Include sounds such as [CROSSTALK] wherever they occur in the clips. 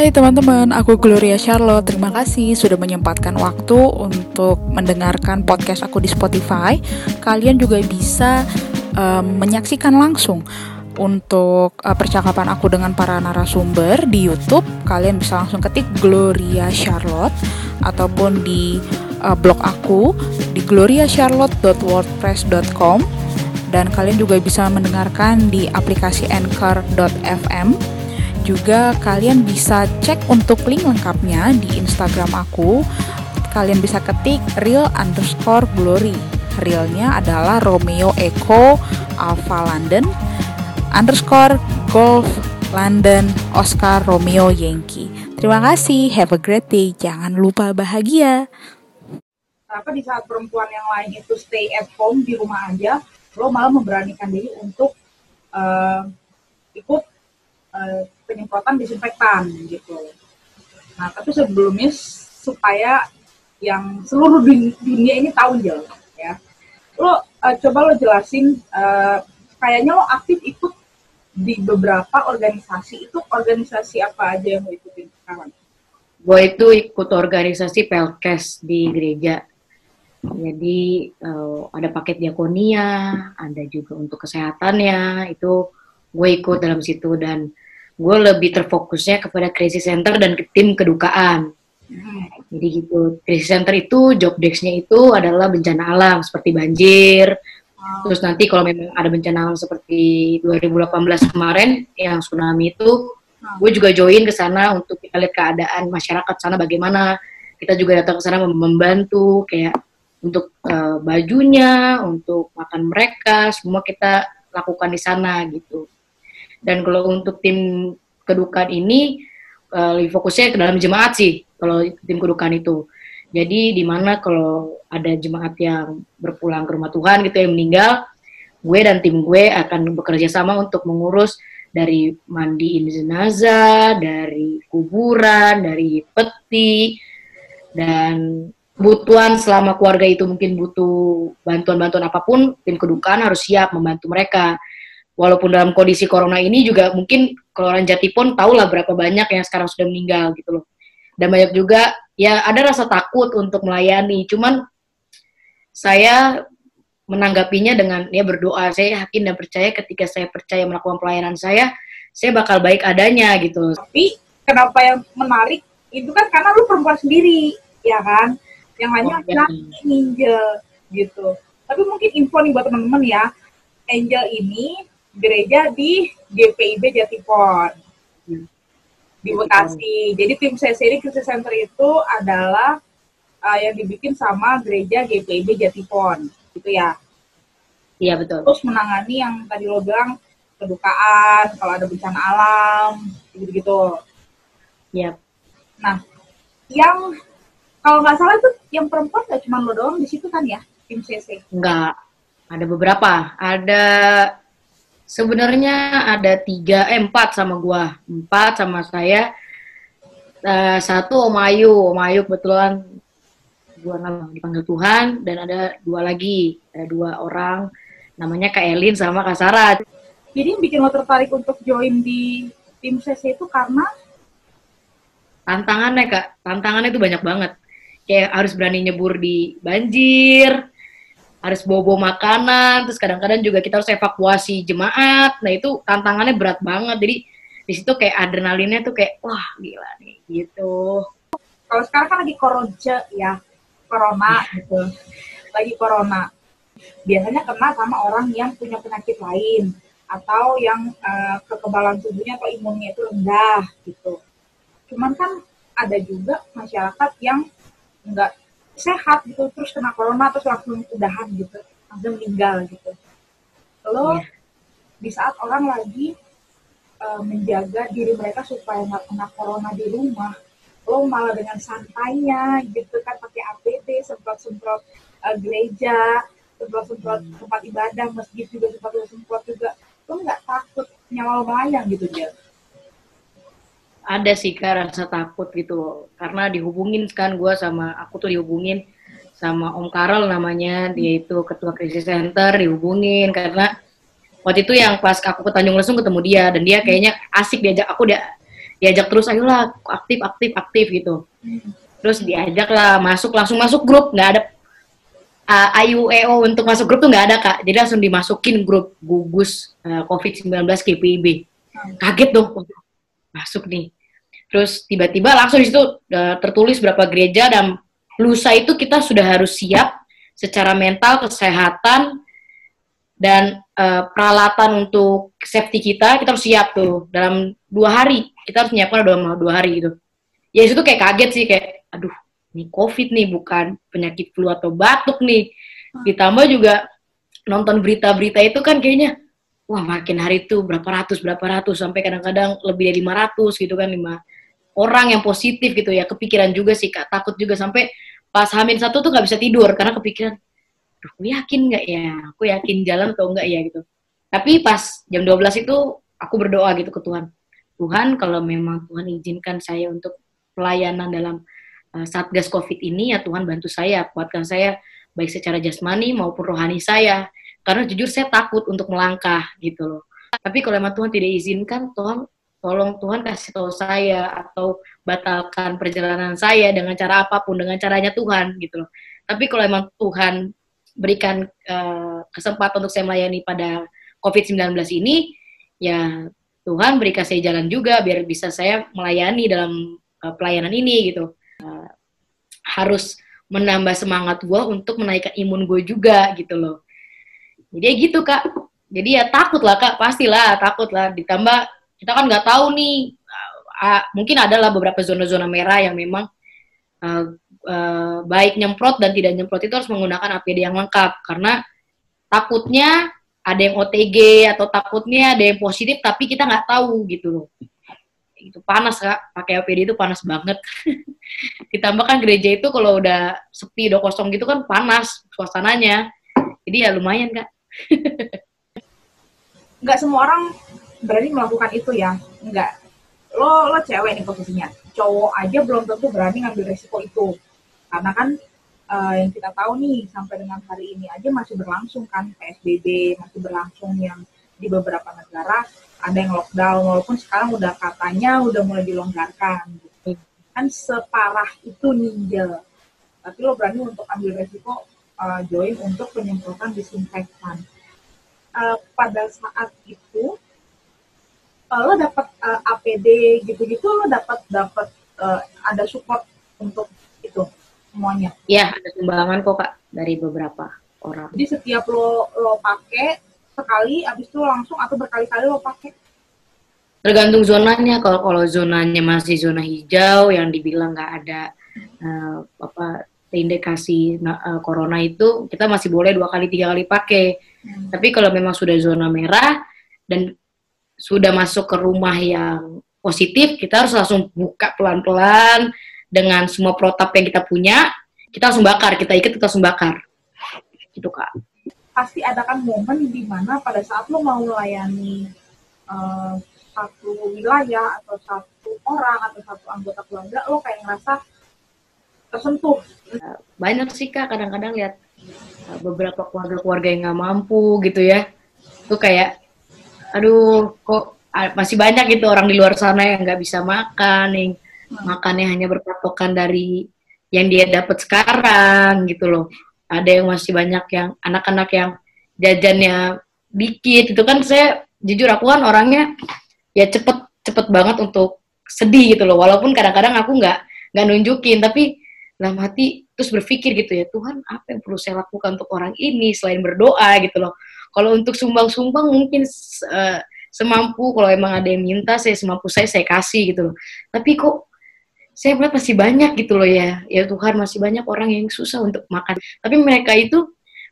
Hai teman-teman, aku Gloria Charlotte. Terima kasih sudah menyempatkan waktu untuk mendengarkan podcast aku di Spotify. Kalian juga bisa um, menyaksikan langsung untuk uh, percakapan aku dengan para narasumber di YouTube. Kalian bisa langsung ketik Gloria Charlotte ataupun di uh, blog aku di gloriacharlotte.wordpress.com dan kalian juga bisa mendengarkan di aplikasi anchor.fm juga kalian bisa cek untuk link lengkapnya di Instagram aku. Kalian bisa ketik real underscore glory. Realnya adalah Romeo Echo Alpha London underscore Golf London Oscar Romeo Yankee. Terima kasih, have a great day. Jangan lupa bahagia. Apa di saat perempuan yang lain itu stay at home di rumah aja, lo malah memberanikan diri untuk uh, ikut uh, penyemprotan disinfektan gitu. Nah, tapi sebelumnya supaya yang seluruh dunia ini tahu aja ya. Lo uh, coba lo jelasin uh, kayaknya lo aktif ikut di beberapa organisasi. Itu organisasi apa aja yang lo ikutin sekarang? Gue itu ikut organisasi Pelkes di gereja. Jadi uh, ada paket diakonia, ada juga untuk kesehatannya, itu gue ikut dalam situ dan gue lebih terfokusnya kepada crisis center dan ke tim kedukaan. Jadi gitu, crisis center itu job desk-nya itu adalah bencana alam seperti banjir. Wow. Terus nanti kalau memang ada bencana alam seperti 2018 kemarin yang tsunami itu, wow. gue juga join ke sana untuk kita lihat keadaan masyarakat sana bagaimana. Kita juga datang ke sana membantu kayak untuk uh, bajunya, untuk makan mereka, semua kita lakukan di sana gitu. Dan kalau untuk tim kedukaan ini uh, lebih fokusnya ke dalam jemaat sih kalau tim kedukaan itu. Jadi di mana kalau ada jemaat yang berpulang ke rumah Tuhan gitu yang meninggal, gue dan tim gue akan bekerja sama untuk mengurus dari mandiin jenazah, dari kuburan, dari peti, dan kebutuhan selama keluarga itu mungkin butuh bantuan-bantuan apa pun, tim kedukaan harus siap membantu mereka walaupun dalam kondisi corona ini juga mungkin kalau orang Jatipon tahu lah berapa banyak yang sekarang sudah meninggal gitu loh. Dan banyak juga ya ada rasa takut untuk melayani. Cuman saya menanggapinya dengan ya berdoa. Saya yakin dan percaya ketika saya percaya melakukan pelayanan saya, saya bakal baik adanya gitu. Tapi kenapa yang menarik itu kan karena lu perempuan sendiri, ya kan? Yang hanya oh, ya. Angel gitu. Tapi mungkin info nih buat teman-teman ya. Angel ini gereja di GPIB Jatipon di Bekasi. Jadi tim CCD Krisis Center itu adalah uh, yang dibikin sama gereja GPIB Jatipon, gitu ya? Iya betul. Terus menangani yang tadi lo bilang kedukaan, kalau ada bencana alam, gitu-gitu. Iya. Nah, yang kalau nggak salah itu yang perempuan nggak cuma lo doang di situ kan ya tim CC? Enggak, ada beberapa. Ada Sebenarnya ada tiga, eh empat sama gua, empat sama saya. Uh, satu Om Ayu, Om Ayu kebetulan gua nama dipanggil Tuhan. Dan ada dua lagi, ada dua orang. Namanya Kak Elin sama Kak Sarah. Jadi yang bikin lo tertarik untuk join di tim CC itu karena? Tantangannya kak, tantangannya itu banyak banget. Kayak harus berani nyebur di banjir, harus bobo makanan, terus kadang-kadang juga kita harus evakuasi jemaat. Nah itu tantangannya berat banget. Jadi di situ kayak adrenalinnya tuh kayak wah gila nih gitu. Kalau sekarang kan lagi koroja ya, corona gitu, lagi corona. Biasanya kena sama orang yang punya penyakit lain atau yang uh, kekebalan tubuhnya atau imunnya itu rendah gitu. Cuman kan ada juga masyarakat yang enggak sehat gitu terus kena corona terus langsung udahan gitu langsung meninggal gitu lo yeah. di saat orang lagi uh, menjaga diri mereka supaya nggak kena corona di rumah lo malah dengan santainya gitu kan pakai APD semprot semprot uh, gereja semprot semprot hmm. tempat ibadah masjid juga semprot semprot juga lo nggak takut nyawa melayang gitu dia ada sih kak rasa takut gitu karena dihubungin kan gue sama aku tuh dihubungin sama Om Karel namanya. Dia itu ketua krisis center dihubungin. Karena waktu itu yang pas aku ke Tanjung Lesung ketemu dia. Dan dia kayaknya asik diajak aku dia diajak terus ayolah aktif aktif aktif gitu. Terus diajak lah masuk langsung masuk grup. Nggak ada uh, AYUEO untuk masuk grup tuh nggak ada kak. Jadi langsung dimasukin grup gugus uh, COVID-19 KPIB kaget dong masuk nih terus tiba-tiba langsung di situ uh, tertulis berapa gereja dan lusa itu kita sudah harus siap secara mental kesehatan dan uh, peralatan untuk safety kita kita harus siap tuh. Dalam dua hari kita harus menyiapkan dalam dua hari gitu. Ya itu kayak kaget sih kayak aduh ini covid nih bukan penyakit flu atau batuk nih. Ditambah juga nonton berita-berita itu kan kayaknya wah makin hari itu berapa ratus berapa ratus sampai kadang-kadang lebih dari 500 gitu kan lima orang yang positif gitu ya kepikiran juga sih kak. Takut juga sampai pas hamil satu tuh nggak bisa tidur karena kepikiran aku yakin nggak ya? Aku yakin jalan atau enggak ya? Gitu. Tapi pas jam 12 itu aku berdoa gitu ke Tuhan Tuhan kalau memang Tuhan izinkan saya untuk pelayanan dalam uh, satgas COVID ini ya Tuhan bantu saya kuatkan saya baik secara jasmani maupun rohani saya. Karena jujur saya takut untuk melangkah gitu loh. Tapi kalau memang Tuhan tidak izinkan Tuhan tolong Tuhan kasih tahu saya atau batalkan perjalanan saya dengan cara apa pun dengan caranya Tuhan gitu loh tapi kalau memang Tuhan berikan uh, kesempatan untuk saya melayani pada COVID-19 ini, ya Tuhan berikan saya jalan juga biar bisa saya melayani dalam uh, pelayanan ini gitu. Uh, harus menambah semangat gue untuk menaikkan imun gue juga gitu loh. Jadi ya gitu kak. Jadi ya takut lah kak, pastilah takut lah. Ditambah kita kan nggak tahu nih, uh, mungkin adalah beberapa zona-zona merah yang memang uh, uh, baik nyemprot dan tidak nyemprot itu harus menggunakan APD yang lengkap. Karena takutnya ada yang OTG atau takutnya ada yang positif tapi kita nggak tahu gitu loh. Itu panas kak. Pakai APD itu panas banget. [LAUGHS] Ditambah kan gereja itu kalau udah sepi udah kosong gitu kan panas suasananya. Jadi ya lumayan kak. [LAUGHS] Nggak semua orang berani melakukan itu ya. Nggak lo lo cewek nih posisinya. Cowok aja belum tentu berani ngambil resiko itu. Karena kan uh, yang kita tahu nih sampai dengan hari ini aja masih berlangsung kan PSBB masih berlangsung yang di beberapa negara ada yang lockdown. Walaupun sekarang udah katanya udah mulai dilonggarkan. Gitu. kan separah itu ninja. Tapi lo berani untuk ambil resiko uh, join untuk penyemprotan disinfektan. Uh, pada saat itu lo dapat uh, APD gitu-gitu lo dapat dapat uh, ada support untuk itu semuanya. Iya, ada sumbangan kok kak dari beberapa orang. Jadi setiap lo lo pakai sekali, abis itu langsung atau berkali-kali lo pakai? Tergantung zonanya. Kalau kalau zonanya masih zona hijau yang dibilang nggak ada uh, apa indikasi uh, corona itu kita masih boleh dua kali tiga kali pakai. Hmm. Tapi kalau memang sudah zona merah dan sudah masuk ke rumah yang positif, kita harus langsung buka pelan-pelan dengan semua protap yang kita punya, kita langsung bakar, kita ikut kita langsung bakar. Gitu kak. Pasti ada kan momen di mana pada saat lo mau melayani uh, satu wilayah atau satu orang atau satu anggota keluarga, lo kayak ngerasa tersentuh. Banyak sih kak, kadang-kadang lihat uh, beberapa keluarga-keluarga yang nggak mampu gitu ya, tuh kayak, aduh kok masih banyak gitu orang di luar sana yang nggak bisa makan, yang makannya hanya berpatokan dari yang dia dapat sekarang gitu loh. Ada yang masih banyak yang anak-anak yang jajannya dikit itu kan. Saya jujur aku kan orangnya ya cepet cepet banget untuk sedih gitu loh. Walaupun kadang-kadang aku nggak nggak nunjukin tapi dalam hati terus berpikir gitu ya Tuhan apa yang perlu saya lakukan untuk orang ini selain berdoa? gitu loh kalau untuk sumbang-sumbang mungkin uh, semampu. Kalau emang ada yang minta saya semampu saya saya kasih gitu loh. Tapi kok saya melihat masih banyak gitu loh ya. Ya Tuhan masih banyak orang yang susah untuk makan. Tapi mereka itu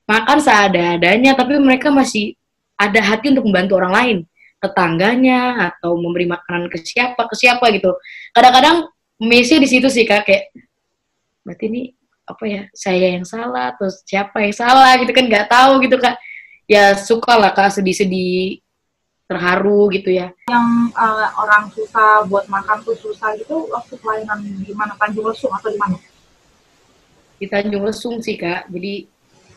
makan seada-adanya tapi mereka masih ada hati untuk membantu orang lain. Tetangganya atau memberi makanan ke siapa ke siapa gitu kadang-kadang Messi di situ sih kak kayak berarti ini apa ya saya yang salah atau siapa yang salah? Gitu kan nggak tahu gitu kak ya suka lah kak sedih-sedih terharu gitu ya. Yang uh, orang susah buat makan tuh susah gitu waktu pelayanan di mana Tanjung Lesung atau di mana? Di Tanjung Lesung sih kak. Jadi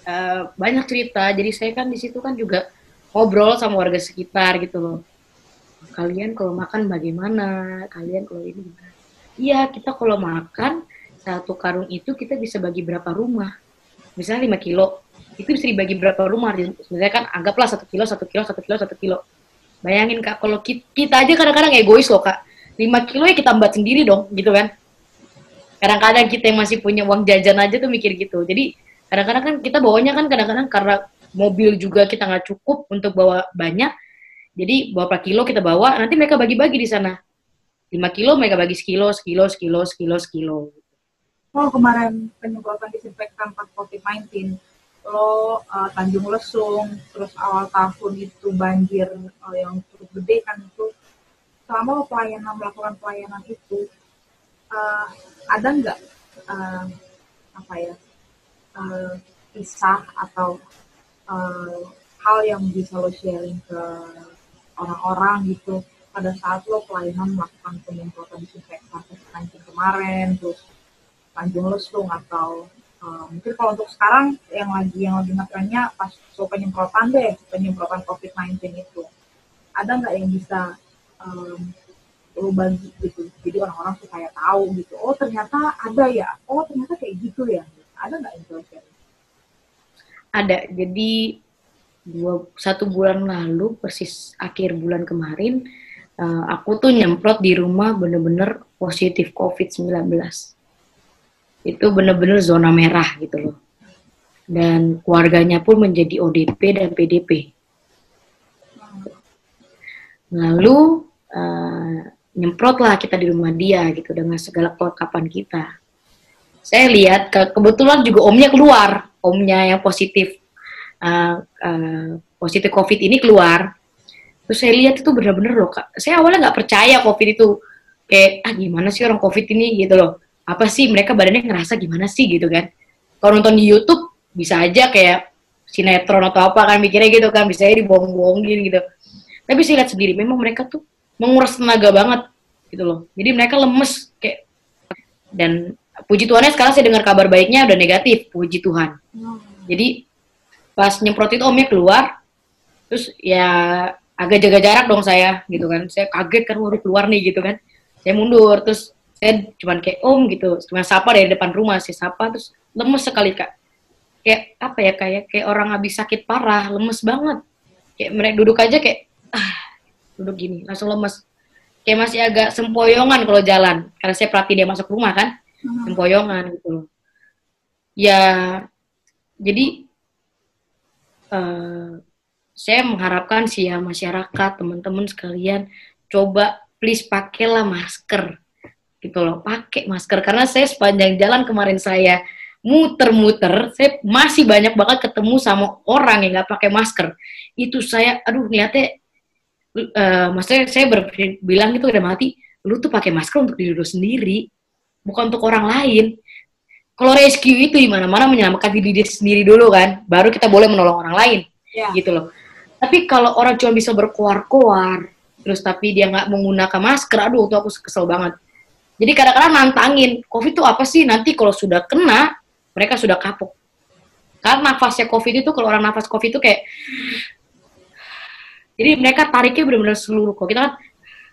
uh, banyak cerita. Jadi saya kan di situ kan juga ngobrol sama warga sekitar gitu loh. kalian kalau makan bagaimana kalian kalau ini gimana iya kita kalau makan satu karung itu kita bisa bagi berapa rumah misalnya 5 kilo itu bisa dibagi berapa rumah? Sebenarnya kan anggaplah satu kilo satu kilo satu kilo satu kilo. Bayangin kak kalau kita, aja kadang-kadang egois loh kak. 5 kilo ya kita buat sendiri dong gitu kan. Kadang-kadang kita yang masih punya uang jajan aja tuh mikir gitu. Jadi kadang-kadang kan kita bawanya kan kadang-kadang karena mobil juga kita nggak cukup untuk bawa banyak jadi berapa kilo kita bawa nanti mereka bagi-bagi di sana. 5 kilo mereka bagi sekilo sekilo sekilo sekilo sekilo oh kemarin penyemprotan disinfektan pas COVID-19 lo uh, Tanjung Lesung terus awal tahun itu banjir uh, yang cukup gede kan itu. Selama lo pelayanan melakukan pelayanan itu uh, ada nggak uh, apa ya uh, kisah atau uh, hal yang bisa lo sharing ke orang-orang gitu pada saat lo pelayanan melakukan penyemprotan disinfektan COVID-19 kemarin terus Tanjung Lesung atau uh, mungkin kalau untuk sekarang yang lagi yang lagi ngetrennya pas so penyemprotan deh penyemprotan COVID-19 itu. Ada nggak yang bisa um, lo bagi gitu? Jadi orang-orang supaya tahu gitu. Oh ternyata ada ya. Oh ternyata kayak gitu ya. Ada nggak yang ada. Jadi dua satu bulan lalu persis akhir bulan kemarin uh, aku tuh nyemprot di rumah bener-bener positif COVID-19 itu bener-bener zona merah gitu loh. Dan keluarganya pun menjadi ODP dan PDP lalu uh, nyemprot lah kita di rumah dia gitu dengan segala kelengkapan kita. Saya lihat ke kebetulan juga omnya keluar. Omnya yang positif uh, uh, positif COVID ini keluar, terus saya lihat itu benar-benar loh kak. Saya awalnya nggak percaya COVID itu. Kayak ah gimana sih orang COVID ini? Gitu loh. Apa sih mereka badannya ngerasa gimana sih gitu kan? Kalau nonton di YouTube bisa aja kayak sinetron atau apa kan mikirnya gitu kan bisa aja dibohong-bohongin gitu. Tapi saya lihat sendiri memang mereka tuh menguras tenaga banget gitu loh. Jadi mereka lemes kayak dan puji Tuhannya sekarang saya dengar kabar baiknya udah negatif, puji Tuhan. Hmm. Jadi pas nyemprot itu omnya keluar terus ya agak jaga jarak dong saya gitu kan saya kaget kan udah keluar nih gitu kan saya mundur terus saya cuman kayak om gitu. Cuma sapa dari depan rumah saya sapa terus lemes sekali kak. Kayak apa ya kayak kayak orang habis sakit parah lemes banget. Kayak mereka duduk aja kayak ah duduk gini langsung lemes. Kayak masih agak sempoyongan kalau jalan karena saya perhati dia masuk rumah kan? Hmm. sempoyongan gitu. Loh ya jadi uh, saya mengharapkan sih ya masyarakat teman-teman sekalian coba please pakailah masker gitu loh pakai masker karena saya sepanjang jalan kemarin saya muter-muter saya masih banyak banget ketemu sama orang yang nggak pakai masker itu saya aduh niatnya uh, maksudnya saya bilang itu udah mati lu tuh pakai masker untuk diri lu sendiri bukan untuk orang lain kalau rescue itu di mana-mana menyelamatkan diri dia sendiri dulu kan, baru kita boleh menolong orang lain, yeah. gitu loh. Tapi kalau orang cuma bisa berkoar-koar, terus tapi dia nggak menggunakan masker, aduh tuh aku kesel banget. Jadi kadang-kadang nantangin, COVID itu apa sih? Nanti kalau sudah kena, mereka sudah kapok. Karena nafasnya COVID itu, kalau orang nafas COVID itu kayak, jadi mereka tariknya benar-benar seluruh. Kok kita kan,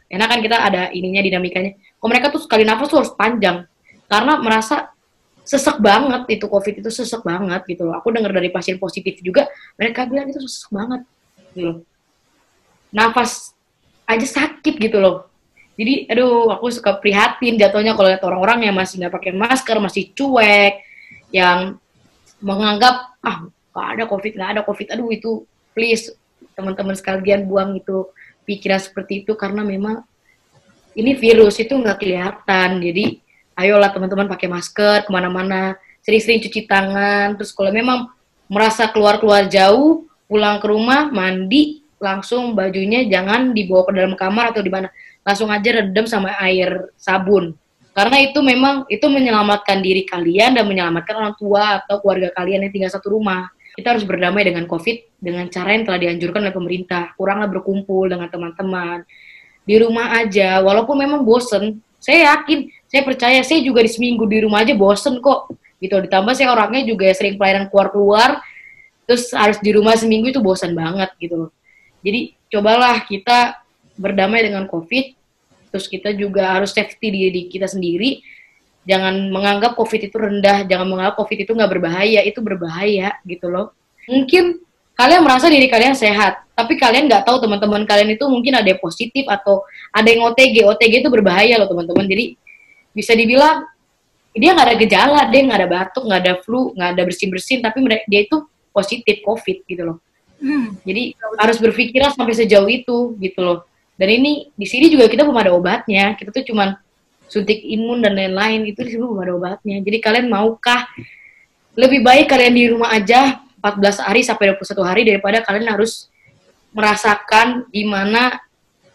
enak kan kita ada ininya dinamikanya. Kok mereka tuh sekali nafas tuh harus panjang, karena merasa sesek banget itu covid itu sesek banget gitu loh aku dengar dari pasien positif juga mereka bilang itu sesek banget gitu loh nafas aja sakit gitu loh jadi aduh aku suka prihatin jatuhnya kalau lihat orang-orang yang masih nggak pakai masker masih cuek yang menganggap ah nggak ada covid nggak ada covid. Aduh itu please teman-teman sekalian buang itu pikiran seperti itu karena memang ini virus itu nggak kelihatan. Jadi ayolah teman-teman pakai masker ke mana-mana, sering-sering cuci tangan, terus kalau memang merasa keluar-keluar jauh, pulang ke rumah, mandi, langsung bajunya jangan dibawa ke dalam kamar atau di mana, langsung aja redam sama air sabun. Karena itu memang itu menyelamatkan diri kalian dan menyelamatkan orang tua atau keluarga kalian yang tinggal satu rumah. Kita harus berdamai dengan COVID dengan cara yang telah dianjurkan oleh pemerintah. Kuranglah berkumpul dengan teman-teman. Di rumah aja, walaupun memang bosen, saya yakin saya percaya saya juga di seminggu di rumah aja bosen kok gitu ditambah saya orangnya juga sering pelayanan keluar-keluar terus harus di rumah seminggu itu bosan banget gitu jadi cobalah kita berdamai dengan COVID, terus kita juga harus safety diri kita sendiri. Jangan menganggap COVID itu rendah, jangan menganggap COVID itu nggak berbahaya, itu berbahaya gitu loh. Mungkin kalian merasa diri kalian sehat, tapi kalian nggak tahu teman-teman kalian itu mungkin ada yang positif atau ada yang OTG. OTG itu berbahaya loh teman-teman. Jadi bisa dibilang dia nggak ada gejala, dia nggak ada batuk, nggak ada flu, nggak ada bersin-bersin, tapi dia itu positif COVID gitu loh. Hmm. Jadi harus berpikir sampai sejauh itu gitu loh. Dan ini di sini juga kita belum ada obatnya. Kita tuh cuman suntik imun dan lain-lain itu di sini belum ada obatnya. Jadi kalian maukah lebih baik kalian di rumah aja 14 hari sampai 21 hari daripada kalian harus merasakan gimana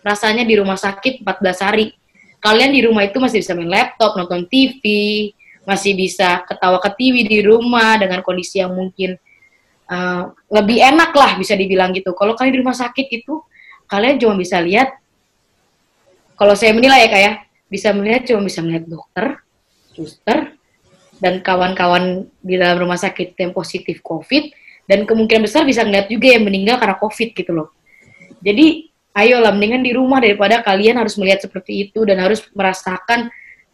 rasanya di rumah sakit 14 hari. Kalian di rumah itu masih bisa main laptop, nonton TV, masih bisa ketawa ke TV di rumah dengan kondisi yang mungkin uh, lebih enak lah bisa dibilang gitu. Kalau kalian di rumah sakit itu kalian cuma bisa lihat kalau saya menilai ya kayak bisa melihat cuma bisa melihat dokter, suster dan kawan-kawan di dalam rumah sakit yang positif COVID dan kemungkinan besar bisa ngeliat juga yang meninggal karena COVID gitu loh. Jadi ayolah mendingan di rumah daripada kalian harus melihat seperti itu dan harus merasakan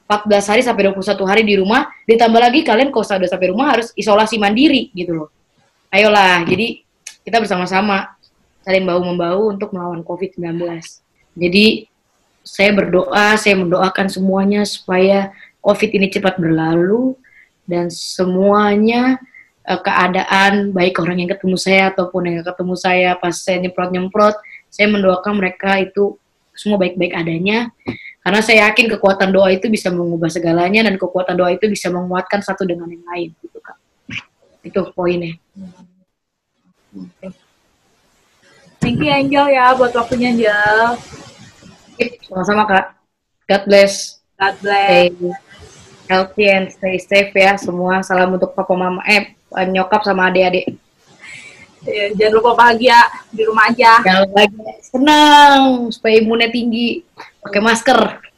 14 hari sampai 21 hari di rumah ditambah lagi kalian kalau sudah sampai rumah harus isolasi mandiri gitu loh ayolah jadi kita bersama-sama saling bahu membahu untuk melawan COVID-19 jadi saya berdoa saya mendoakan semuanya supaya COVID ini cepat berlalu dan semuanya uh, keadaan baik orang yang ketemu saya ataupun yang ketemu saya pas saya nyemprot-nyemprot saya mendoakan mereka itu semua baik-baik adanya. Karena saya yakin kekuatan doa itu bisa mengubah segalanya dan kekuatan doa itu bisa menguatkan satu dengan yang lain gitu itu poinnya thank you Angel ya buat waktunya Angel. Sama-sama kak. God bless. God bless. Stay healthy and stay safe ya semua. Salam untuk papa mama eh nyokap sama adik-adik. Ya, jangan lupa bahagia di rumah aja. Jangan lupa senang supaya imunnya tinggi. Pakai masker